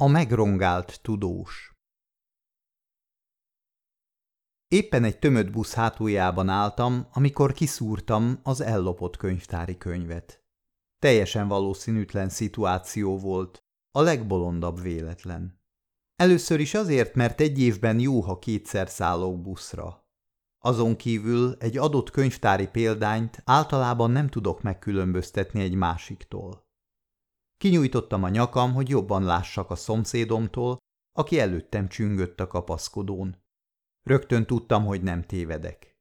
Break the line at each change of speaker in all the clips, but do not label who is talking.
A megrongált tudós Éppen egy tömött busz hátuljában álltam, amikor kiszúrtam az ellopott könyvtári könyvet. Teljesen valószínűtlen szituáció volt, a legbolondabb véletlen. Először is azért, mert egy évben jó, ha kétszer szállok buszra. Azon kívül egy adott könyvtári példányt általában nem tudok megkülönböztetni egy másiktól. Kinyújtottam a nyakam, hogy jobban lássak a szomszédomtól, aki előttem csüngött a kapaszkodón. Rögtön tudtam, hogy nem tévedek.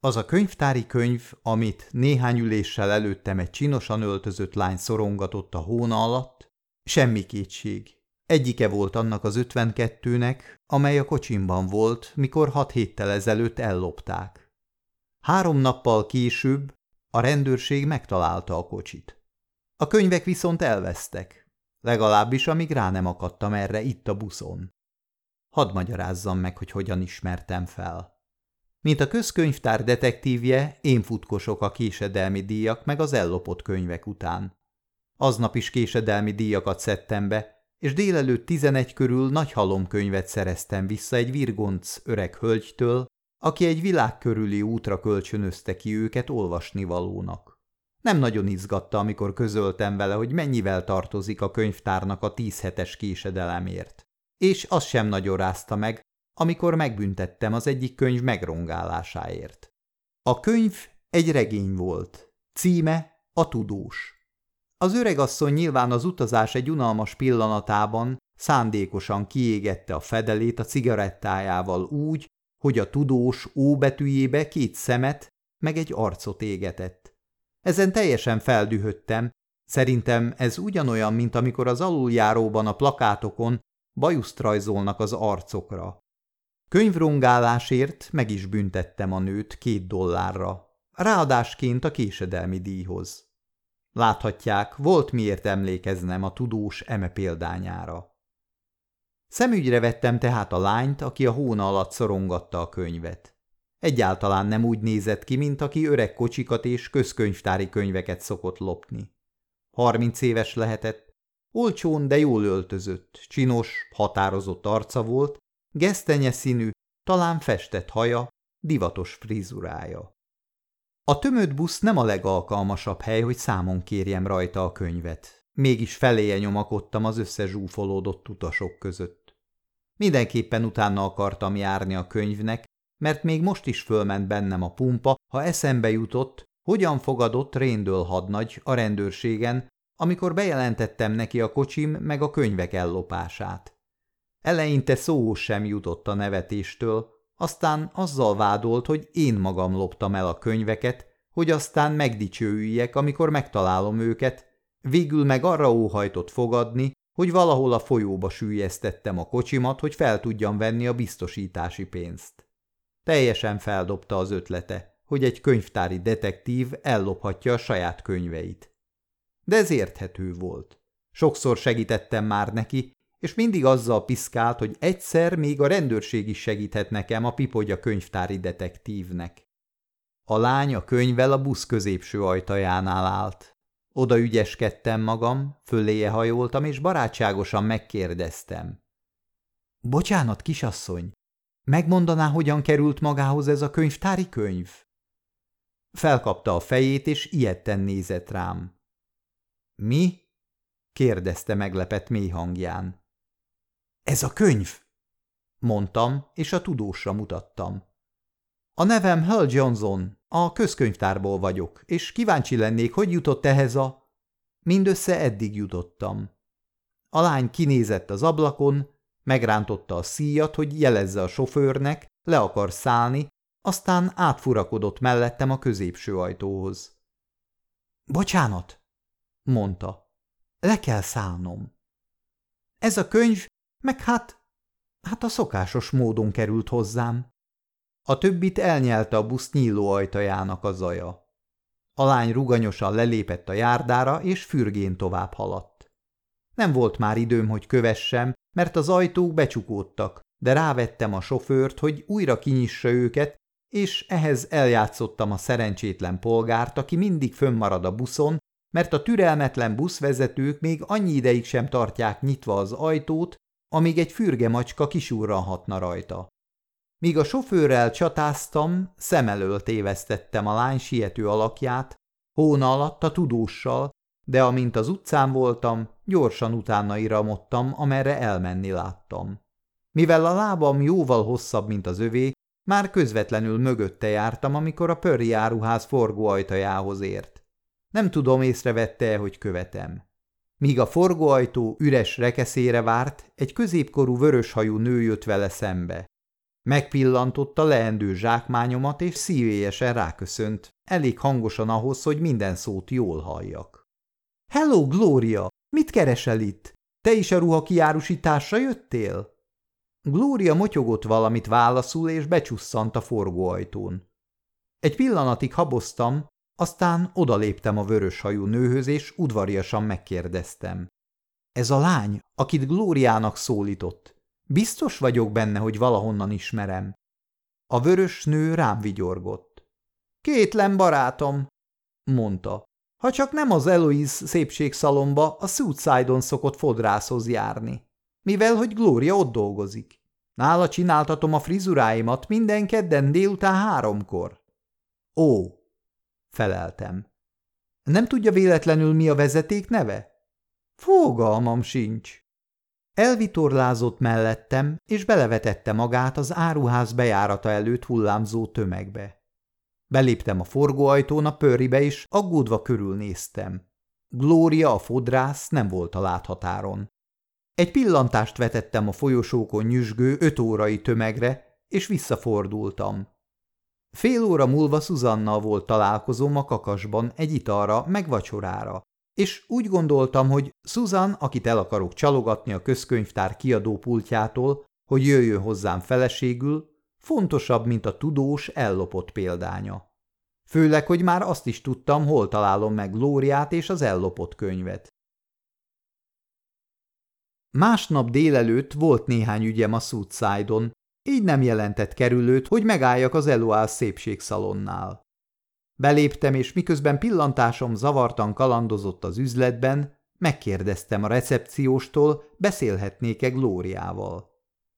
Az a könyvtári könyv, amit néhány üléssel előttem egy csinosan öltözött lány szorongatott a hóna alatt, semmi kétség. Egyike volt annak az ötvenkettőnek, amely a kocsimban volt, mikor hat héttel ezelőtt ellopták. Három nappal később a rendőrség megtalálta a kocsit. A könyvek viszont elvesztek, legalábbis amíg rá nem akadtam erre itt a buszon. Hadd magyarázzam meg, hogy hogyan ismertem fel. Mint a közkönyvtár detektívje, én futkosok a késedelmi díjak meg az ellopott könyvek után. Aznap is késedelmi díjakat szedtem be, és délelőtt tizenegy körül nagy halomkönyvet szereztem vissza egy virgonc öreg hölgytől, aki egy világ körüli útra kölcsönözte ki őket olvasnivalónak. Nem nagyon izgatta, amikor közöltem vele, hogy mennyivel tartozik a könyvtárnak a tíz hetes késedelemért. És az sem nagyon rázta meg, amikor megbüntettem az egyik könyv megrongálásáért. A könyv egy regény volt. Címe A tudós. Az öregasszony nyilván az utazás egy unalmas pillanatában szándékosan kiégette a fedelét a cigarettájával úgy, hogy a tudós ó betűjébe két szemet meg egy arcot égetett. Ezen teljesen feldühöttem, szerintem ez ugyanolyan, mint amikor az aluljáróban a plakátokon bajuszt rajzolnak az arcokra. Könyvrongálásért meg is büntettem a nőt két dollárra, ráadásként a késedelmi díjhoz. Láthatják, volt miért emlékeznem a tudós eme példányára. Szemügyre vettem tehát a lányt, aki a hóna alatt szorongatta a könyvet. Egyáltalán nem úgy nézett ki, mint aki öreg kocsikat és közkönyvtári könyveket szokott lopni. Harminc éves lehetett, olcsón, de jól öltözött, csinos, határozott arca volt, gesztenye színű, talán festett haja, divatos frizurája. A tömött busz nem a legalkalmasabb hely, hogy számon kérjem rajta a könyvet. Mégis feléje nyomakodtam az összezsúfolódott utasok között. Mindenképpen utána akartam járni a könyvnek, mert még most is fölment bennem a pumpa, ha eszembe jutott, hogyan fogadott Réndől hadnagy a rendőrségen, amikor bejelentettem neki a kocsim meg a könyvek ellopását. Eleinte szó sem jutott a nevetéstől, aztán azzal vádolt, hogy én magam loptam el a könyveket, hogy aztán megdicsőüljek, amikor megtalálom őket, végül meg arra óhajtott fogadni, hogy valahol a folyóba sűjesztettem a kocsimat, hogy fel tudjam venni a biztosítási pénzt. Teljesen feldobta az ötlete, hogy egy könyvtári detektív ellophatja a saját könyveit. De ez érthető volt. Sokszor segítettem már neki, és mindig azzal piszkált, hogy egyszer még a rendőrség is segíthet nekem a pipogya könyvtári detektívnek. A lány a könyvvel a busz középső ajtajánál állt. Oda ügyeskedtem magam, föléje hajoltam, és barátságosan megkérdeztem. Bocsánat, kisasszony, megmondaná, hogyan került magához ez a könyvtári könyv? Felkapta a fejét, és ilyetten nézett rám. Mi? kérdezte meglepett mély hangján. Ez a könyv, mondtam, és a tudósra mutattam. A nevem Hal Johnson, a közkönyvtárból vagyok, és kíváncsi lennék, hogy jutott ehhez a... Mindössze eddig jutottam. A lány kinézett az ablakon, megrántotta a szíjat, hogy jelezze a sofőrnek, le akar szállni, aztán átfurakodott mellettem a középső ajtóhoz. – Bocsánat! – mondta. – Le kell szállnom. Ez a könyv meg hát, hát a szokásos módon került hozzám. A többit elnyelte a busz nyíló ajtajának a zaja. A lány ruganyosan lelépett a járdára, és fürgén tovább haladt. Nem volt már időm, hogy kövessem, mert az ajtók becsukódtak, de rávettem a sofőrt, hogy újra kinyissa őket, és ehhez eljátszottam a szerencsétlen polgárt, aki mindig fönnmarad a buszon, mert a türelmetlen buszvezetők még annyi ideig sem tartják nyitva az ajtót, amíg egy fürge macska kisurranhatna rajta. Míg a sofőrrel csatáztam, szem elől tévesztettem a lány siető alakját, hóna alatt a tudóssal, de amint az utcán voltam, gyorsan utána iramodtam, amerre elmenni láttam. Mivel a lábam jóval hosszabb, mint az övé, már közvetlenül mögötte jártam, amikor a pörri áruház forgóajtajához ért. Nem tudom, észrevette-e, hogy követem. Míg a forgóajtó üres rekeszére várt, egy középkorú vöröshajú nő jött vele szembe. Megpillantotta leendő zsákmányomat, és szívélyesen ráköszönt, elég hangosan ahhoz, hogy minden szót jól halljak. – Hello, Gloria! Mit keresel itt? Te is a ruha kiárusításra jöttél? Glória motyogott valamit válaszul, és becsusszant a forgóajtón. Egy pillanatig haboztam, aztán odaléptem a vöröshajú nőhöz, és udvariasan megkérdeztem. Ez a lány, akit Glóriának szólított. Biztos vagyok benne, hogy valahonnan ismerem. A vörös nő rám vigyorgott. Kétlen barátom, mondta. Ha csak nem az Eloise szépségszalomba, a Southside-on szokott fodrászhoz járni mivel hogy Glória ott dolgozik. Nála csináltatom a frizuráimat minden kedden délután háromkor. Ó, feleltem. Nem tudja véletlenül, mi a vezeték neve? Fogalmam sincs. Elvitorlázott mellettem, és belevetette magát az áruház bejárata előtt hullámzó tömegbe. Beléptem a forgóajtón a pörribe, és aggódva körülnéztem. Glória, a fodrász nem volt a láthatáron. Egy pillantást vetettem a folyosókon nyüzsgő öt órai tömegre, és visszafordultam. Fél óra múlva Szuzannal volt találkozom a kakasban egy italra, meg vacsorára, és úgy gondoltam, hogy Szuzan, akit el akarok csalogatni a közkönyvtár kiadó pultjától, hogy jöjjön hozzám feleségül, fontosabb, mint a tudós, ellopott példánya. Főleg, hogy már azt is tudtam, hol találom meg Glóriát és az ellopott könyvet. Másnap délelőtt volt néhány ügyem a Southside-on, így nem jelentett kerülőt, hogy megálljak az Eloál szépségszalonnál. Beléptem, és miközben pillantásom zavartan kalandozott az üzletben, megkérdeztem a recepcióstól, beszélhetnék-e Glóriával.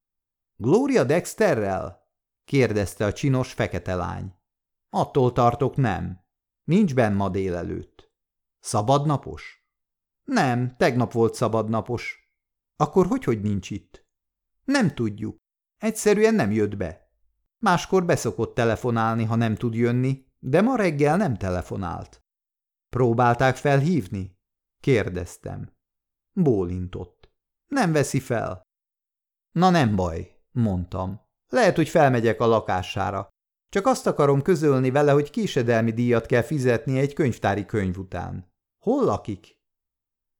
– Glória Dexterrel? – kérdezte a csinos fekete lány. – Attól tartok, nem. Nincs benn ma délelőtt. – Szabadnapos? – Nem, tegnap volt szabadnapos. Akkor hogy, hogy nincs itt? Nem tudjuk. Egyszerűen nem jött be. Máskor beszokott telefonálni, ha nem tud jönni, de ma reggel nem telefonált. Próbálták felhívni? Kérdeztem. Bólintott. Nem veszi fel. Na nem baj, mondtam. Lehet, hogy felmegyek a lakására. Csak azt akarom közölni vele, hogy késedelmi díjat kell fizetni egy könyvtári könyv után. Hol lakik?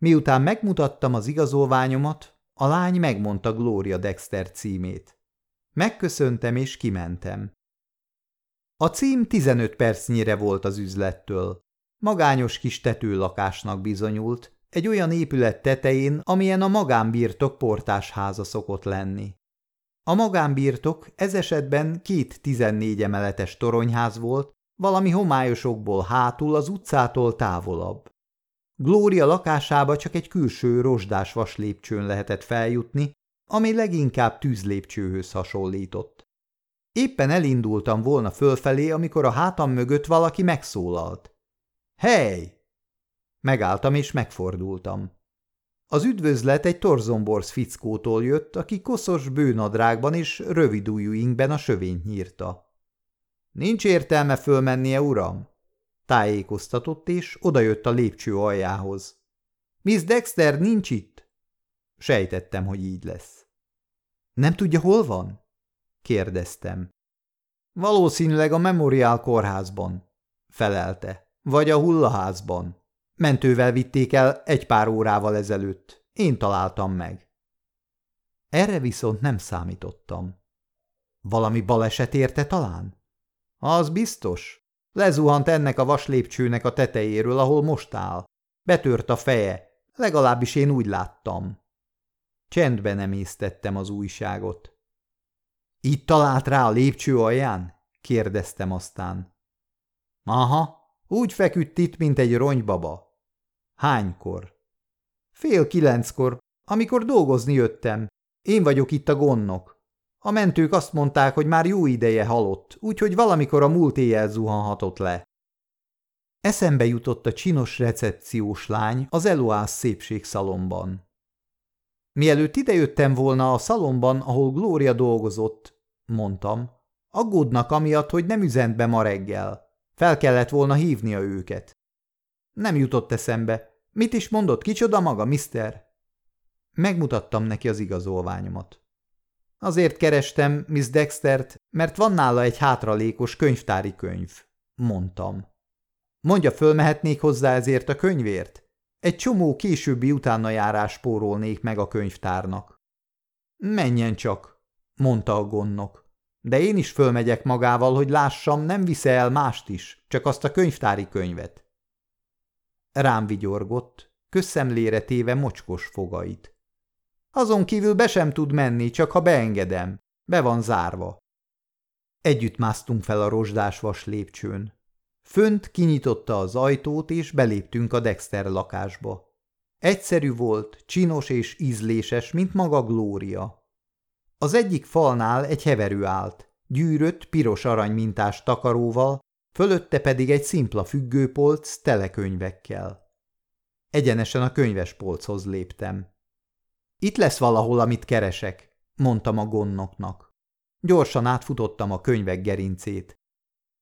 Miután megmutattam az igazolványomat, a lány megmondta Gloria Dexter címét. Megköszöntem és kimentem. A cím 15 percnyire volt az üzlettől. Magányos kis tetőlakásnak bizonyult, egy olyan épület tetején, amilyen a magánbirtok portásháza szokott lenni. A magánbirtok ez esetben két 14 emeletes toronyház volt, valami homályosokból hátul az utcától távolabb. Glória lakásába csak egy külső rozsdás vaslépcsőn lehetett feljutni, ami leginkább tűzlépcsőhöz hasonlított. Éppen elindultam volna fölfelé, amikor a hátam mögött valaki megszólalt. – Hely! Megálltam és megfordultam. Az üdvözlet egy torzomborsz fickótól jött, aki koszos bőnadrágban és rövid ingben a sövényt nyírta. – Nincs értelme fölmennie, uram? Tájékoztatott, és odajött a lépcső aljához. Miss Dexter nincs itt? Sejtettem, hogy így lesz. Nem tudja, hol van? kérdeztem. Valószínűleg a Memorial kórházban, felelte, vagy a hullaházban. Mentővel vitték el egy pár órával ezelőtt. Én találtam meg. Erre viszont nem számítottam. Valami baleset érte talán? Az biztos, Lezuhant ennek a vaslépcsőnek a tetejéről, ahol most áll. Betört a feje, legalábbis én úgy láttam. Csendben emésztettem az újságot. Itt talált rá a lépcső alján? kérdeztem aztán. Aha, úgy feküdt itt, mint egy ronybaba. Hánykor? Fél kilenckor, amikor dolgozni jöttem. Én vagyok itt a gonnok. A mentők azt mondták, hogy már jó ideje halott, úgyhogy valamikor a múlt éjjel zuhanhatott le. Eszembe jutott a csinos recepciós lány az Eloász szépségszalomban. Mielőtt idejöttem volna a szalomban, ahol Glória dolgozott, mondtam, aggódnak amiatt, hogy nem üzent be ma reggel. Fel kellett volna hívnia őket. Nem jutott eszembe. Mit is mondott, kicsoda maga, mister? Megmutattam neki az igazolványomat. Azért kerestem Miss Dextert, mert van nála egy hátralékos könyvtári könyv, mondtam. Mondja, fölmehetnék hozzá ezért a könyvért? Egy csomó későbbi utánajárás spórolnék meg a könyvtárnak. Menjen csak, mondta a gonnok. De én is fölmegyek magával, hogy lássam, nem visze el mást is, csak azt a könyvtári könyvet. Rám vigyorgott, közszemlére téve mocskos fogait. Azon kívül be sem tud menni, csak ha beengedem. Be van zárva. Együtt másztunk fel a rozsdás vas lépcsőn. Fönt kinyitotta az ajtót, és beléptünk a Dexter lakásba. Egyszerű volt, csinos és ízléses, mint maga Glória. Az egyik falnál egy heverő állt, gyűrött, piros arany mintás takaróval, fölötte pedig egy szimpla függőpolc telekönyvekkel. Egyenesen a könyvespolchoz léptem. Itt lesz valahol, amit keresek, mondtam a gonnoknak. Gyorsan átfutottam a könyvek gerincét.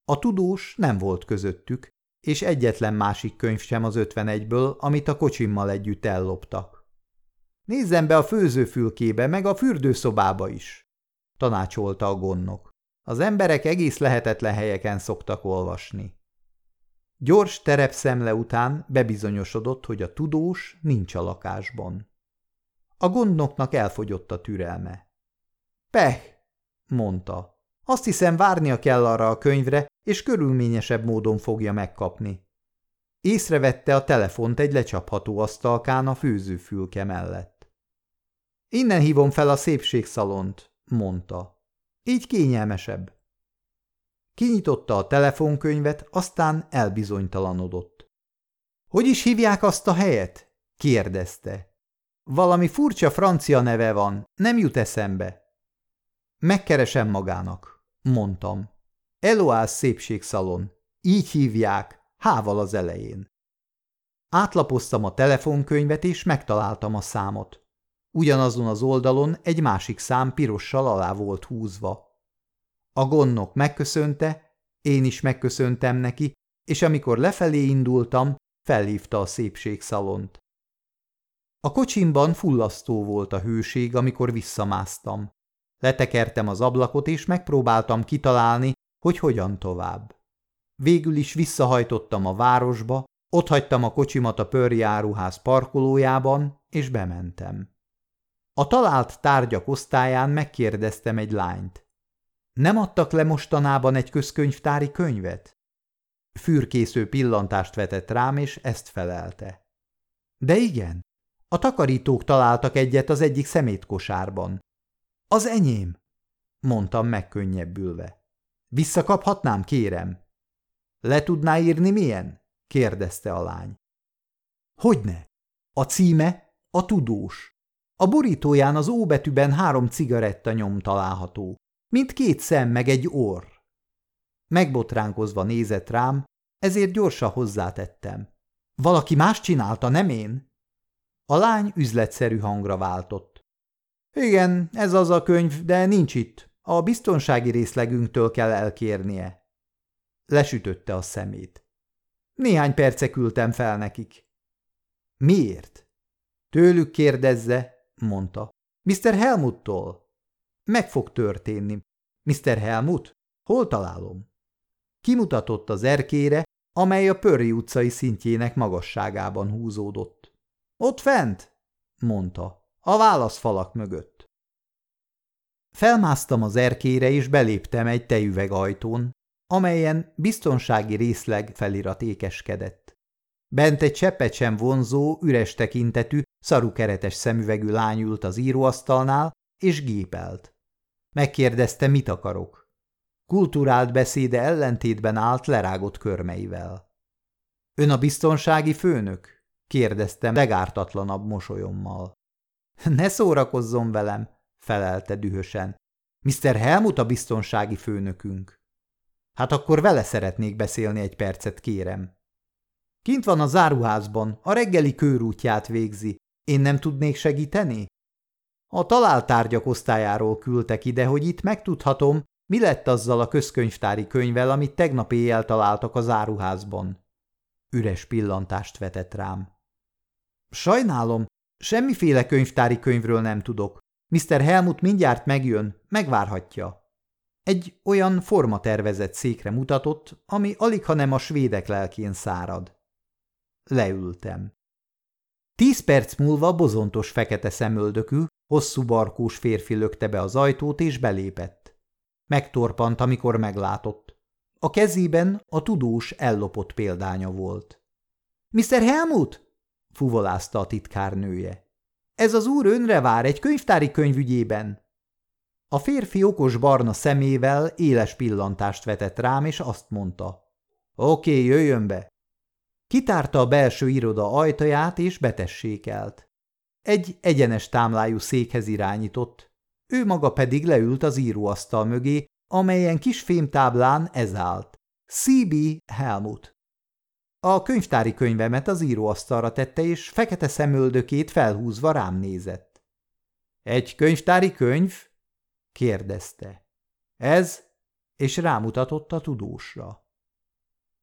A tudós nem volt közöttük, és egyetlen másik könyv sem az ötvenegyből, amit a kocsimmal együtt elloptak. Nézzem be a főzőfülkébe, meg a fürdőszobába is, tanácsolta a gonnok. Az emberek egész lehetetlen helyeken szoktak olvasni. Gyors terepszemle után bebizonyosodott, hogy a tudós nincs a lakásban. A gondnoknak elfogyott a türelme. Peh, mondta. Azt hiszem várnia kell arra a könyvre, és körülményesebb módon fogja megkapni. Észrevette a telefont egy lecsapható asztalkán a főzőfülke mellett. Innen hívom fel a szépségszalont, mondta. Így kényelmesebb. Kinyitotta a telefonkönyvet, aztán elbizonytalanodott. Hogy is hívják azt a helyet? kérdezte. Valami furcsa francia neve van, nem jut eszembe. Megkeresem magának, mondtam. Eloász szépségszalon. Így hívják, hával az elején. Átlapoztam a telefonkönyvet, és megtaláltam a számot. Ugyanazon az oldalon egy másik szám pirossal alá volt húzva. A gonnok megköszönte, én is megköszöntem neki, és amikor lefelé indultam, felhívta a szépségszalont. A kocsimban fullasztó volt a hőség, amikor visszamásztam. Letekertem az ablakot, és megpróbáltam kitalálni, hogy hogyan tovább. Végül is visszahajtottam a városba, ott hagytam a kocsimat a pörjáruház parkolójában, és bementem. A talált tárgyak osztályán megkérdeztem egy lányt. Nem adtak le mostanában egy közkönyvtári könyvet? Fürkésző pillantást vetett rám, és ezt felelte. De igen, a takarítók találtak egyet az egyik szemétkosárban. Az enyém, mondtam megkönnyebbülve. Visszakaphatnám, kérem? Le tudná írni milyen? kérdezte a lány. Hogyne? A címe a tudós. A borítóján az óbetűben három cigaretta nyom található, mint két szem meg egy orr. Megbotránkozva nézett rám, ezért gyorsan hozzátettem. Valaki más csinálta, nem én? A lány üzletszerű hangra váltott. Igen, ez az a könyv, de nincs itt. A biztonsági részlegünktől kell elkérnie. Lesütötte a szemét. Néhány perce küldtem fel nekik. Miért? Tőlük kérdezze, mondta. Mr. Helmuttól. Meg fog történni. Mr. Helmut? Hol találom? Kimutatott az erkére, amely a Pörri utcai szintjének magasságában húzódott. Ott fent? mondta. A válaszfalak mögött. Felmásztam az erkére, és beléptem egy tejüveg ajtón, amelyen biztonsági részleg felirat ékeskedett. Bent egy cseppet sem vonzó, üres tekintetű, szarukeretes szemüvegű lány ült az íróasztalnál, és gépelt. Megkérdezte, mit akarok. Kulturált beszéde ellentétben állt lerágott körmeivel. Ön a biztonsági főnök? kérdeztem legártatlanabb mosolyommal. Ne szórakozzon velem, felelte dühösen. Mr. Helmut a biztonsági főnökünk. Hát akkor vele szeretnék beszélni egy percet, kérem. Kint van a záruházban, a reggeli körútját végzi. Én nem tudnék segíteni? A találtárgyak osztályáról küldtek ide, hogy itt megtudhatom, mi lett azzal a közkönyvtári könyvvel, amit tegnap éjjel találtak az áruházban? Üres pillantást vetett rám. Sajnálom, semmiféle könyvtári könyvről nem tudok. Mr. Helmut mindjárt megjön, megvárhatja. Egy olyan formatervezett székre mutatott, ami alig ha nem a svédek lelkén szárad. Leültem. Tíz perc múlva bozontos fekete szemöldökű, hosszú barkós férfi lökte be az ajtót és belépett. Megtorpant, amikor meglátott. A kezében a tudós ellopott példánya volt. – Mr. Helmut? – fuvolázta a titkárnője. – Ez az úr önre vár egy könyvtári könyvügyében. A férfi okos barna szemével éles pillantást vetett rám, és azt mondta. – Oké, jöjjön be! Kitárta a belső iroda ajtaját, és betessékelt. Egy egyenes támlájú székhez irányított, ő maga pedig leült az íróasztal mögé, amelyen kis fémtáblán ez állt. C.B. Helmut. A könyvtári könyvemet az íróasztalra tette, és fekete szemöldökét felhúzva rám nézett. – Egy könyvtári könyv? – kérdezte. – Ez? – és rámutatott a tudósra.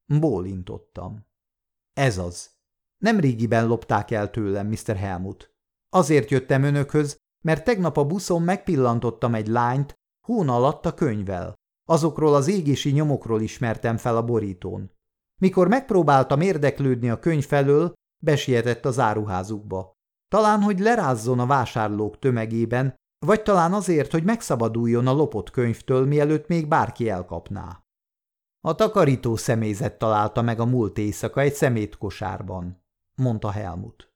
Bólintottam. – Ez az. Nem régiben lopták el tőlem, Mr. Helmut. Azért jöttem önökhöz, mert tegnap a buszon megpillantottam egy lányt hón alatt a könyvvel. Azokról az égési nyomokról ismertem fel a borítón. Mikor megpróbáltam érdeklődni a könyv felől, besietett az áruházukba. Talán, hogy lerázzon a vásárlók tömegében, vagy talán azért, hogy megszabaduljon a lopott könyvtől, mielőtt még bárki elkapná. A takarító személyzet találta meg a múlt éjszaka egy szemétkosárban, mondta Helmut.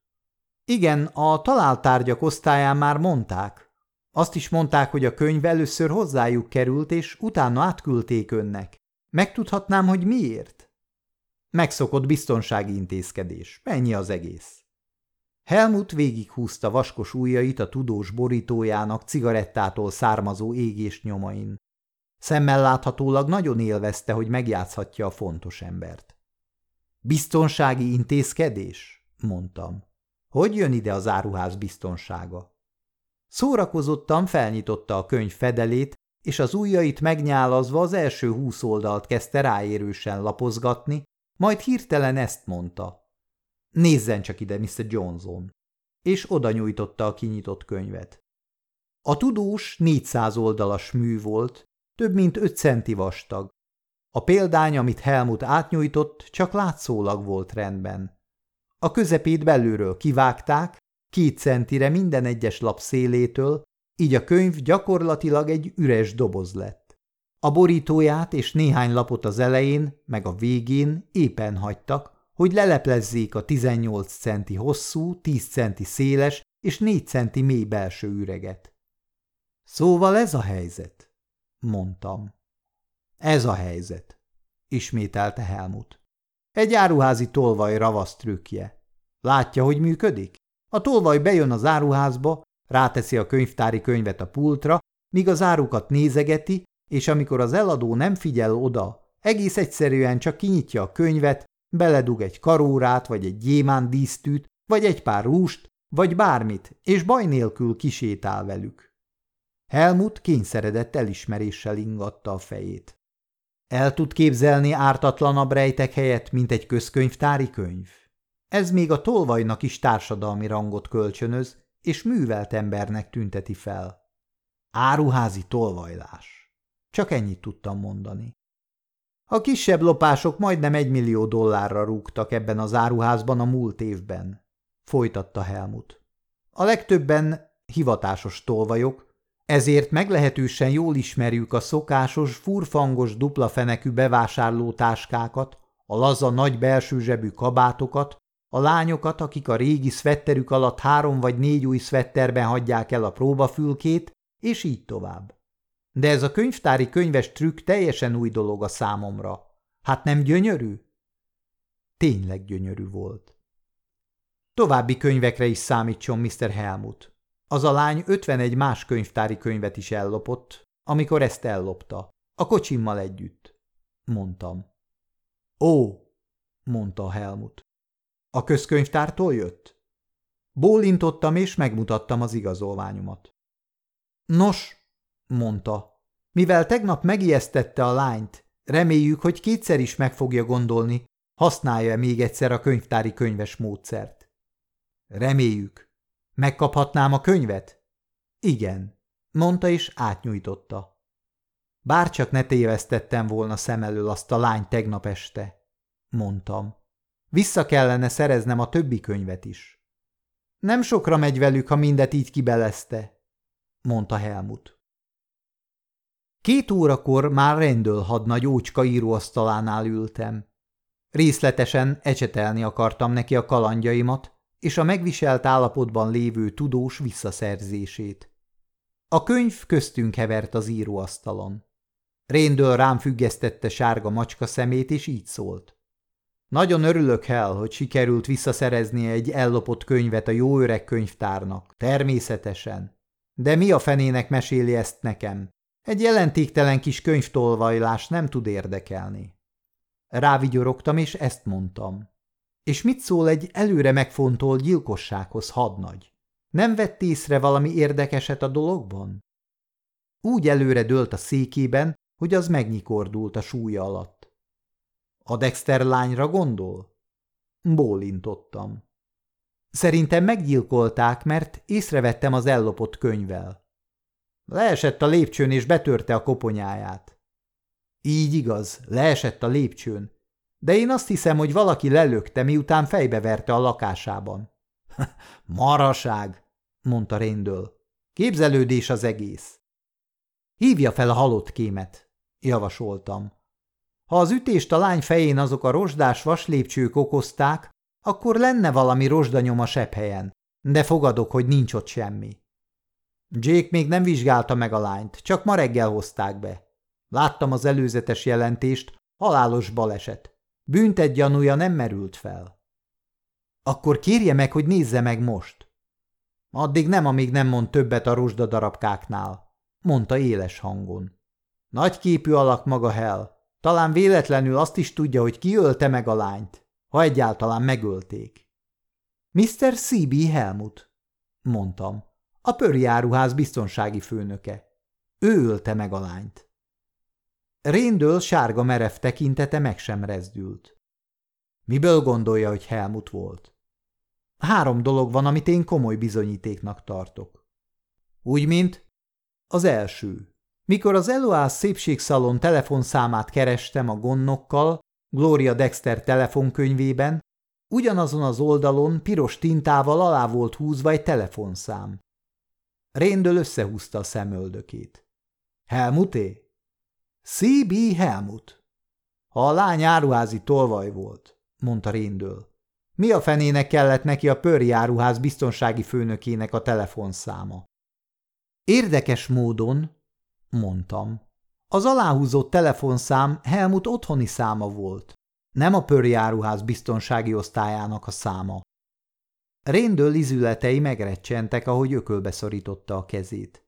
Igen, a találtárgyak osztályán már mondták. Azt is mondták, hogy a könyv először hozzájuk került, és utána átküldték önnek. Megtudhatnám, hogy miért? Megszokott biztonsági intézkedés. Ennyi az egész. Helmut végighúzta vaskos ujjait a tudós borítójának cigarettától származó égés nyomain. Szemmel láthatólag nagyon élvezte, hogy megjátszhatja a fontos embert. Biztonsági intézkedés? mondtam. Hogy jön ide az áruház biztonsága? Szórakozottan felnyitotta a könyv fedelét, és az ujjait megnyálazva az első húsz oldalt kezdte ráérősen lapozgatni, majd hirtelen ezt mondta. Nézzen csak ide, Mr. Johnson! És oda nyújtotta a kinyitott könyvet. A tudós 400 oldalas mű volt, több mint 5 centi vastag. A példány, amit Helmut átnyújtott, csak látszólag volt rendben. A közepét belülről kivágták, két centire minden egyes lap szélétől, így a könyv gyakorlatilag egy üres doboz lett. A borítóját és néhány lapot az elején, meg a végén éppen hagytak, hogy leleplezzék a 18 centi hosszú, 10 centi széles és 4 centi mély belső üreget. Szóval ez a helyzet, mondtam. Ez a helyzet, ismételte Helmut. Egy áruházi tolvaj ravasz trükkje. Látja, hogy működik? A tolvaj bejön az áruházba, ráteszi a könyvtári könyvet a pultra, míg az árukat nézegeti, és amikor az eladó nem figyel oda, egész egyszerűen csak kinyitja a könyvet, beledug egy karórát, vagy egy gyémán dísztűt, vagy egy pár rúst, vagy bármit, és baj nélkül kisétál velük. Helmut kényszeredett elismeréssel ingatta a fejét. El tud képzelni ártatlanabb rejtek helyett, mint egy közkönyvtári könyv? Ez még a tolvajnak is társadalmi rangot kölcsönöz, és művelt embernek tünteti fel. Áruházi tolvajlás. Csak ennyit tudtam mondani. A kisebb lopások majdnem egy millió dollárra rúgtak ebben az áruházban a múlt évben, folytatta Helmut. A legtöbben hivatásos tolvajok, ezért meglehetősen jól ismerjük a szokásos, furfangos dupla fenekű bevásárló táskákat, a laza nagy belső zsebű kabátokat, a lányokat, akik a régi szvetterük alatt három vagy négy új szvetterben hagyják el a próbafülkét, és így tovább. De ez a könyvtári könyves trükk teljesen új dolog a számomra. Hát nem gyönyörű? Tényleg gyönyörű volt. További könyvekre is számítson, Mr. Helmut. Az a lány 51 más könyvtári könyvet is ellopott, amikor ezt ellopta. A kocsimmal együtt, mondtam. Ó, mondta Helmut. A közkönyvtártól jött? Bólintottam és megmutattam az igazolványomat. Nos, mondta, mivel tegnap megijesztette a lányt, reméljük, hogy kétszer is meg fogja gondolni, használja-e még egyszer a könyvtári könyves módszert. Reméljük. Megkaphatnám a könyvet? Igen, mondta és átnyújtotta. Bárcsak ne tévesztettem volna szem elől azt a lány tegnap este, mondtam. Vissza kellene szereznem a többi könyvet is. Nem sokra megy velük, ha mindet így kibelezte, mondta Helmut. Két órakor már rendől hadnagy ócska íróasztalánál ültem. Részletesen ecsetelni akartam neki a kalandjaimat és a megviselt állapotban lévő tudós visszaszerzését. A könyv köztünk hevert az íróasztalon. Réndől rám függesztette sárga macska szemét, és így szólt. Nagyon örülök, Hel, hogy sikerült visszaszerezni egy ellopott könyvet a jó öreg könyvtárnak. Természetesen. De mi a fenének meséli ezt nekem? Egy jelentéktelen kis könyvtolvajlás nem tud érdekelni. Rávigyorogtam, és ezt mondtam. És mit szól egy előre megfontolt gyilkossághoz, hadnagy? Nem vett észre valami érdekeset a dologban? Úgy előre dőlt a székében, hogy az megnyikordult a súlya alatt. A Dexter lányra gondol? Bólintottam. Szerintem meggyilkolták, mert észrevettem az ellopott könyvvel. Leesett a lépcsőn és betörte a koponyáját. Így igaz, leesett a lépcsőn, de én azt hiszem, hogy valaki lelökte, miután fejbeverte a lakásában. Maraság, mondta Réndől. Képzelődés az egész. Hívja fel a halott kémet, javasoltam. Ha az ütést a lány fején azok a rozsdás vaslépcsők okozták, akkor lenne valami rozsdanyom a helyen, de fogadok, hogy nincs ott semmi. Jake még nem vizsgálta meg a lányt, csak ma reggel hozták be. Láttam az előzetes jelentést, halálos baleset. Büntet gyanúja nem merült fel. Akkor kérje meg, hogy nézze meg most. Addig nem, amíg nem mond többet a rozsda darabkáknál, mondta éles hangon. Nagyképű alak maga Hell. Talán véletlenül azt is tudja, hogy ki ölte meg a lányt, ha egyáltalán megölték. Mr. C.B. Helmut, mondtam, a pörjáruház biztonsági főnöke. Ő ölte meg a lányt. Réndől sárga merev tekintete meg sem rezdült. Miből gondolja, hogy Helmut volt? Három dolog van, amit én komoly bizonyítéknak tartok. Úgy, mint az első. Mikor az Eloász szépségszalon telefonszámát kerestem a gonnokkal, Gloria Dexter telefonkönyvében, ugyanazon az oldalon piros tintával alá volt húzva egy telefonszám. Réndől összehúzta a szemöldökét. Helmuté? C.B. Helmut. A lány áruházi tolvaj volt, mondta Réndől. Mi a fenének kellett neki a pörri áruház biztonsági főnökének a telefonszáma? Érdekes módon, mondtam, az aláhúzott telefonszám Helmut otthoni száma volt, nem a pörri áruház biztonsági osztályának a száma. Réndől izületei megrecsentek, ahogy ökölbe szorította a kezét.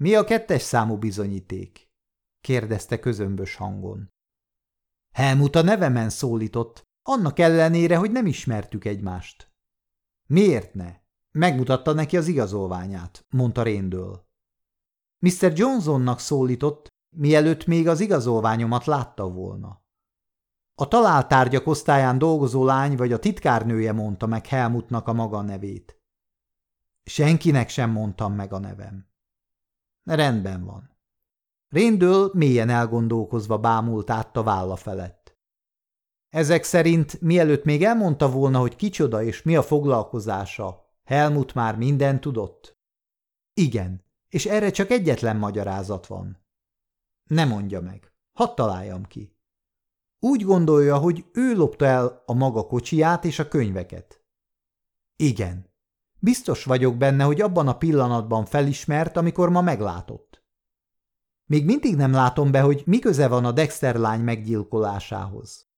Mi a kettes számú bizonyíték? Kérdezte közömbös hangon. Helmut a nevemen szólított, annak ellenére, hogy nem ismertük egymást. Miért ne? Megmutatta neki az igazolványát, mondta Réndől. Mr. Johnsonnak szólított, mielőtt még az igazolványomat látta volna. A találtárgyak osztályán dolgozó lány vagy a titkárnője mondta meg Helmutnak a maga nevét. Senkinek sem mondtam meg a nevem. Rendben van. Réndől mélyen elgondolkozva bámult át a válla felett. Ezek szerint, mielőtt még elmondta volna, hogy kicsoda és mi a foglalkozása, Helmut már minden tudott? Igen, és erre csak egyetlen magyarázat van. Ne mondja meg, hadd találjam ki. Úgy gondolja, hogy ő lopta el a maga kocsiját és a könyveket. Igen. Biztos vagyok benne, hogy abban a pillanatban felismert, amikor ma meglátott. Még mindig nem látom be, hogy mi köze van a Dexter lány meggyilkolásához.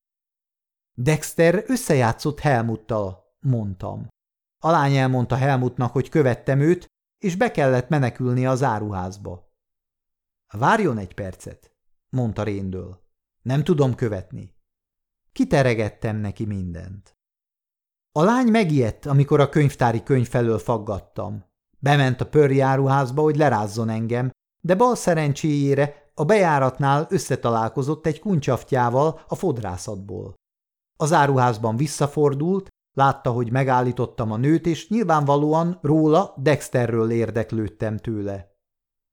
Dexter összejátszott Helmuttal, mondtam. A lány elmondta Helmutnak, hogy követtem őt, és be kellett menekülni az áruházba. Várjon egy percet, mondta Réndől. Nem tudom követni. Kiteregettem neki mindent. A lány megijedt, amikor a könyvtári könyv felől faggattam. Bement a pörri áruházba, hogy lerázzon engem, de bal szerencséjére a bejáratnál összetalálkozott egy kuncsaftjával a fodrászatból. Az áruházban visszafordult, látta, hogy megállítottam a nőt, és nyilvánvalóan róla, Dexterről érdeklődtem tőle.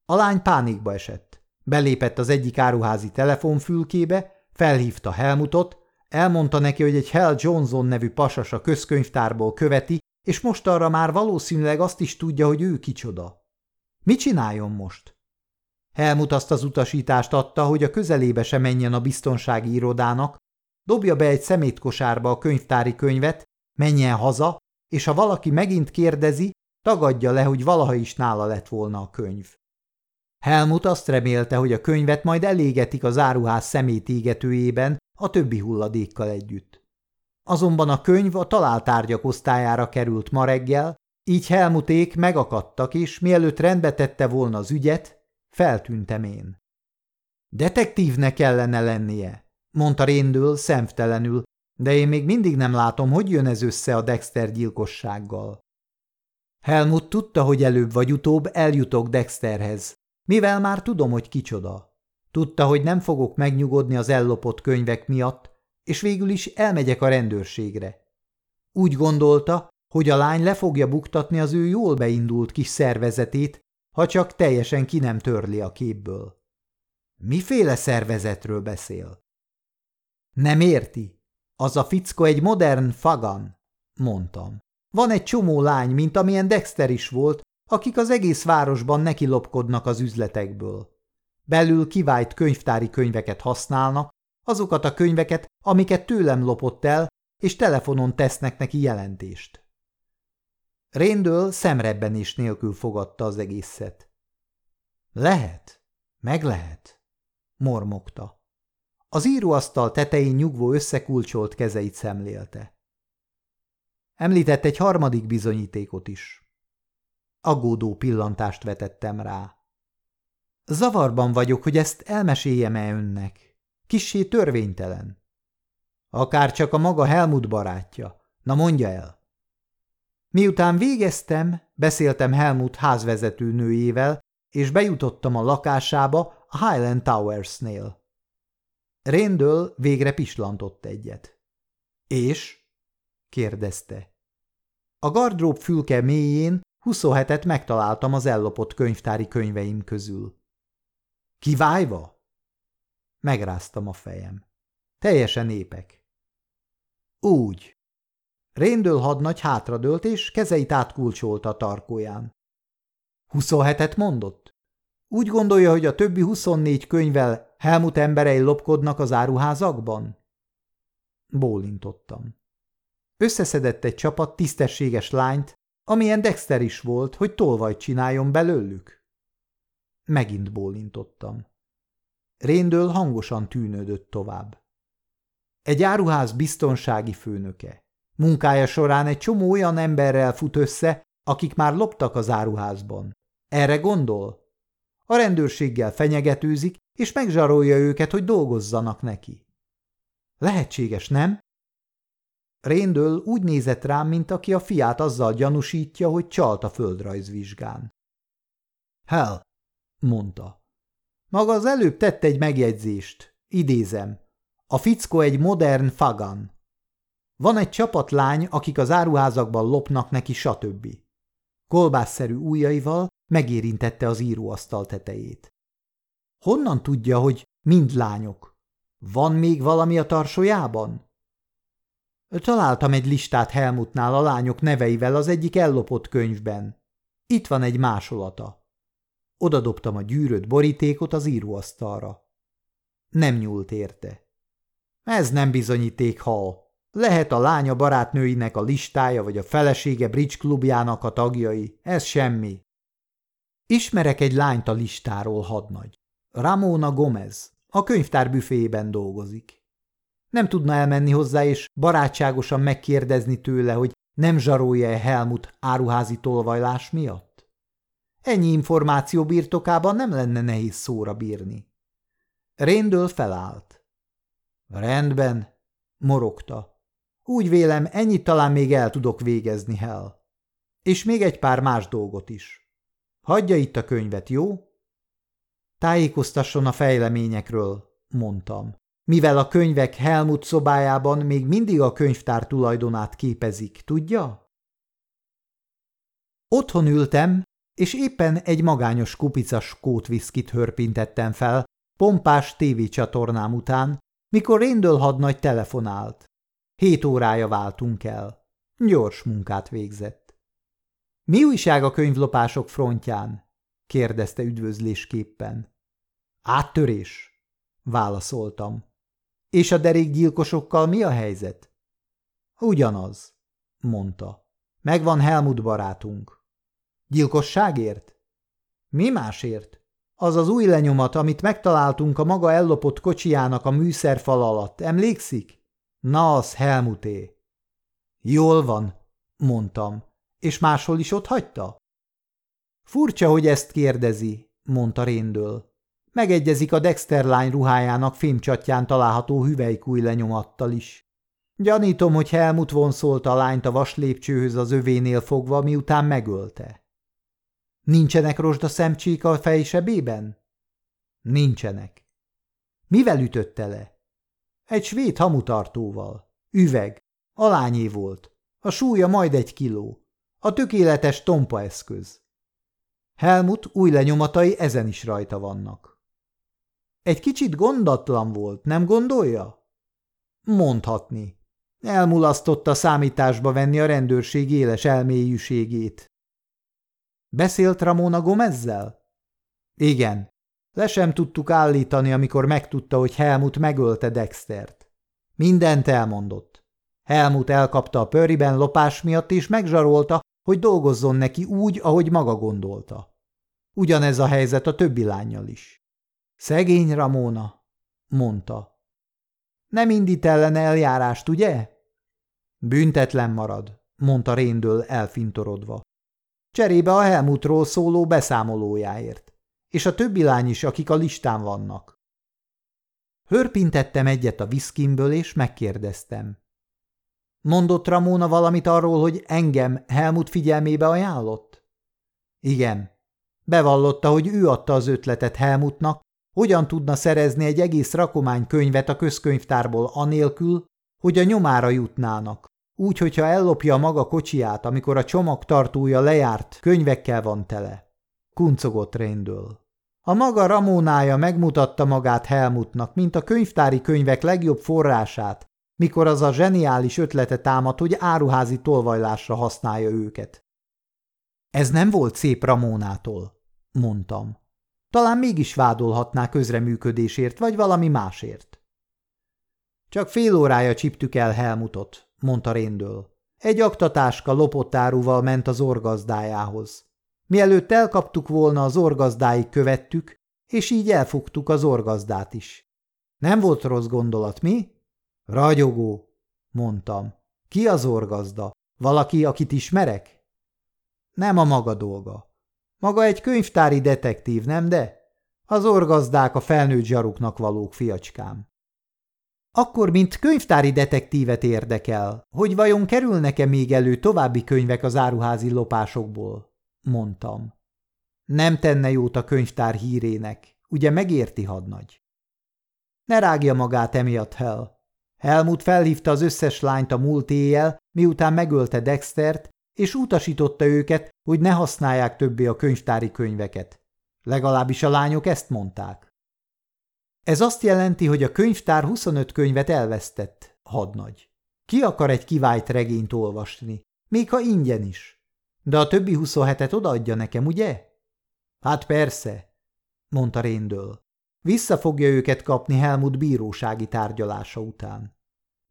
A lány pánikba esett. Belépett az egyik áruházi telefonfülkébe, felhívta Helmutot, elmondta neki, hogy egy Hal Johnson nevű pasas a közkönyvtárból követi, és most arra már valószínűleg azt is tudja, hogy ő kicsoda. Mit csináljon most? Helmut azt az utasítást adta, hogy a közelébe se menjen a biztonsági irodának, dobja be egy szemétkosárba a könyvtári könyvet, menjen haza, és ha valaki megint kérdezi, tagadja le, hogy valaha is nála lett volna a könyv. Helmut azt remélte, hogy a könyvet majd elégetik az áruház szemétégetőjében a többi hulladékkal együtt. Azonban a könyv a találtárgyak osztályára került ma reggel, így Helmuték megakadtak, és mielőtt rendbe tette volna az ügyet, feltűntem én. Detektívnek kellene lennie, mondta Réndől szemtelenül, de én még mindig nem látom, hogy jön ez össze a Dexter gyilkossággal. Helmut tudta, hogy előbb vagy utóbb eljutok Dexterhez, mivel már tudom, hogy kicsoda. Tudta, hogy nem fogok megnyugodni az ellopott könyvek miatt, és végül is elmegyek a rendőrségre. Úgy gondolta, hogy a lány le fogja buktatni az ő jól beindult kis szervezetét, ha csak teljesen ki nem törli a képből. Miféle szervezetről beszél? Nem érti? Az a fickó egy modern fagan, mondtam. Van egy csomó lány, mint amilyen Dexter is volt, akik az egész városban neki lopkodnak az üzletekből. Belül kivált könyvtári könyveket használnak, azokat a könyveket, amiket tőlem lopott el, és telefonon tesznek neki jelentést. Réndől szemrebbenés nélkül fogadta az egészet. Lehet, meg lehet, mormogta. Az íróasztal tetején nyugvó összekulcsolt kezeit szemlélte. Említett egy harmadik bizonyítékot is. Aggódó pillantást vetettem rá. Zavarban vagyok, hogy ezt elmeséljem-e önnek. Kissé törvénytelen. Akár csak a maga Helmut barátja. Na mondja el. Miután végeztem, beszéltem Helmut házvezető nőjével, és bejutottam a lakásába a Highland Towers-nél. Réndől végre pislantott egyet. És? kérdezte. A gardrób fülke mélyén 27-et megtaláltam az ellopott könyvtári könyveim közül. Kivájva? Megráztam a fejem. Teljesen épek. Úgy. Réndől hadnagy hátradőlt, és kezeit átkulcsolta a tarkóján. 27-et mondott? Úgy gondolja, hogy a többi 24 könyvvel Helmut emberei lopkodnak az áruházakban? Bólintottam. Összeszedett egy csapat tisztességes lányt, amilyen Dexter is volt, hogy tolvajt csináljon belőlük. Megint bólintottam. Réndől hangosan tűnődött tovább. Egy áruház biztonsági főnöke. Munkája során egy csomó olyan emberrel fut össze, akik már loptak az áruházban. Erre gondol? A rendőrséggel fenyegetőzik, és megzsarolja őket, hogy dolgozzanak neki. Lehetséges, nem? Réndől úgy nézett rám, mint aki a fiát azzal gyanúsítja, hogy csalt a földrajzvizsgán. Hell, mondta. Maga az előbb tett egy megjegyzést. Idézem. A fickó egy modern fagan. Van egy csapat lány, akik az áruházakban lopnak neki, stb. Kolbászszerű ujjaival megérintette az íróasztal tetejét. Honnan tudja, hogy mind lányok? Van még valami a tarsójában? Találtam egy listát Helmutnál a lányok neveivel az egyik ellopott könyvben. Itt van egy másolata. Oda dobtam a gyűrött borítékot az íróasztalra. Nem nyúlt érte. Ez nem bizonyíték, hal. Lehet a lánya barátnőinek a listája, vagy a felesége bridge klubjának a tagjai. Ez semmi. Ismerek egy lányt a listáról, hadnagy. Ramona Gomez. A könyvtár büféjében dolgozik. Nem tudna elmenni hozzá és barátságosan megkérdezni tőle, hogy Nem zsarolja-e Helmut áruházi tolvajlás miatt? Ennyi információ birtokában nem lenne nehéz szóra bírni. Réndől felállt. Rendben, morogta. Úgy vélem, ennyit talán még el tudok végezni, Hell. És még egy pár más dolgot is. Hagyja itt a könyvet, jó? Tájékoztasson a fejleményekről, mondtam. Mivel a könyvek Helmut szobájában még mindig a könyvtár tulajdonát képezik, tudja? Otthon ültem, és éppen egy magányos kupicas kótviszkit hörpintettem fel, pompás tévécsatornám után, mikor Réndől hadnagy telefonált. Hét órája váltunk el. Gyors munkát végzett. – Mi újság a könyvlopások frontján? – kérdezte üdvözlésképpen. – Áttörés – válaszoltam. – És a derékgyilkosokkal mi a helyzet? – Ugyanaz – mondta. – Megvan Helmut barátunk. – Gyilkosságért? – Mi másért? Az az új lenyomat, amit megtaláltunk a maga ellopott kocsijának a műszerfal alatt, emlékszik? Na, az Helmuté. Jól van, mondtam. És máshol is ott hagyta? Furcsa, hogy ezt kérdezi, mondta Réndől. Megegyezik a Dexter lány ruhájának fémcsatján található hüvelykúj lenyomattal is. Gyanítom, hogy Helmut vonszolta a lányt a vaslépcsőhöz az övénél fogva, miután megölte. Nincsenek rozsdaszemcsék a fejsebében? Nincsenek. Mivel ütötte le? Egy svéd hamutartóval. Üveg. Alányé volt. A súlya majd egy kiló. A tökéletes tompa eszköz. Helmut új lenyomatai ezen is rajta vannak. Egy kicsit gondatlan volt, nem gondolja? Mondhatni. Elmulasztotta számításba venni a rendőrség éles elmélyűségét, Beszélt Ramona Gomezzel? Igen. Le sem tudtuk állítani, amikor megtudta, hogy Helmut megölte Dextert. Mindent elmondott. Helmut elkapta a pöriben lopás miatt, és megzsarolta, hogy dolgozzon neki úgy, ahogy maga gondolta. Ugyanez a helyzet a többi lányjal is. Szegény Ramona, mondta. Nem indít ellen eljárást, ugye? Büntetlen marad, mondta Réndől elfintorodva. Cserébe a Helmutról szóló beszámolójáért. És a többi lány is, akik a listán vannak. Hörpintettem egyet a viszkimből, és megkérdeztem. Mondott Ramona valamit arról, hogy engem Helmut figyelmébe ajánlott? Igen. Bevallotta, hogy ő adta az ötletet Helmutnak, hogyan tudna szerezni egy egész rakomány könyvet a közkönyvtárból anélkül, hogy a nyomára jutnának. Úgy, hogyha ellopja a maga kocsiját, amikor a csomagtartója lejárt, könyvekkel van tele. Kuncogott Réndől. A maga Ramónája megmutatta magát Helmutnak, mint a könyvtári könyvek legjobb forrását, mikor az a zseniális ötlete támad, hogy áruházi tolvajlásra használja őket. Ez nem volt szép Ramónától, mondtam. Talán mégis vádolhatná közreműködésért, vagy valami másért. Csak fél órája csiptük el Helmutot, mondta Réndől. Egy aktatáska lopott áruval ment az orgazdájához. Mielőtt elkaptuk volna az orgazdáig követtük, és így elfogtuk az orgazdát is. Nem volt rossz gondolat, mi? Ragyogó, mondtam. Ki az orgazda? Valaki, akit ismerek? Nem a maga dolga. Maga egy könyvtári detektív, nem de? Az orgazdák a felnőtt zsaruknak valók, fiacskám. Akkor, mint könyvtári detektívet érdekel, hogy vajon kerülnek-e még elő további könyvek az áruházi lopásokból? Mondtam. Nem tenne jót a könyvtár hírének, ugye megérti hadnagy? Ne rágja magát emiatt, Hell. Helmut felhívta az összes lányt a múlt éjjel, miután megölte Dextert, és utasította őket, hogy ne használják többé a könyvtári könyveket. Legalábbis a lányok ezt mondták. Ez azt jelenti, hogy a könyvtár 25 könyvet elvesztett, hadnagy. Ki akar egy kivált regényt olvasni, még ha ingyen is? De a többi 27-et odaadja nekem, ugye? Hát persze, mondta Réndől. Vissza fogja őket kapni Helmut bírósági tárgyalása után.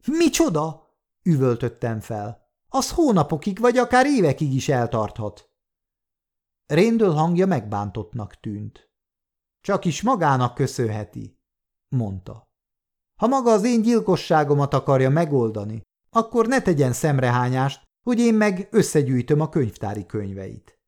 Micsoda? üvöltöttem fel. Az hónapokig vagy akár évekig is eltarthat. Réndől hangja megbántottnak tűnt. Csak is magának köszönheti mondta. Ha maga az én gyilkosságomat akarja megoldani, akkor ne tegyen szemrehányást, hogy én meg összegyűjtöm a könyvtári könyveit.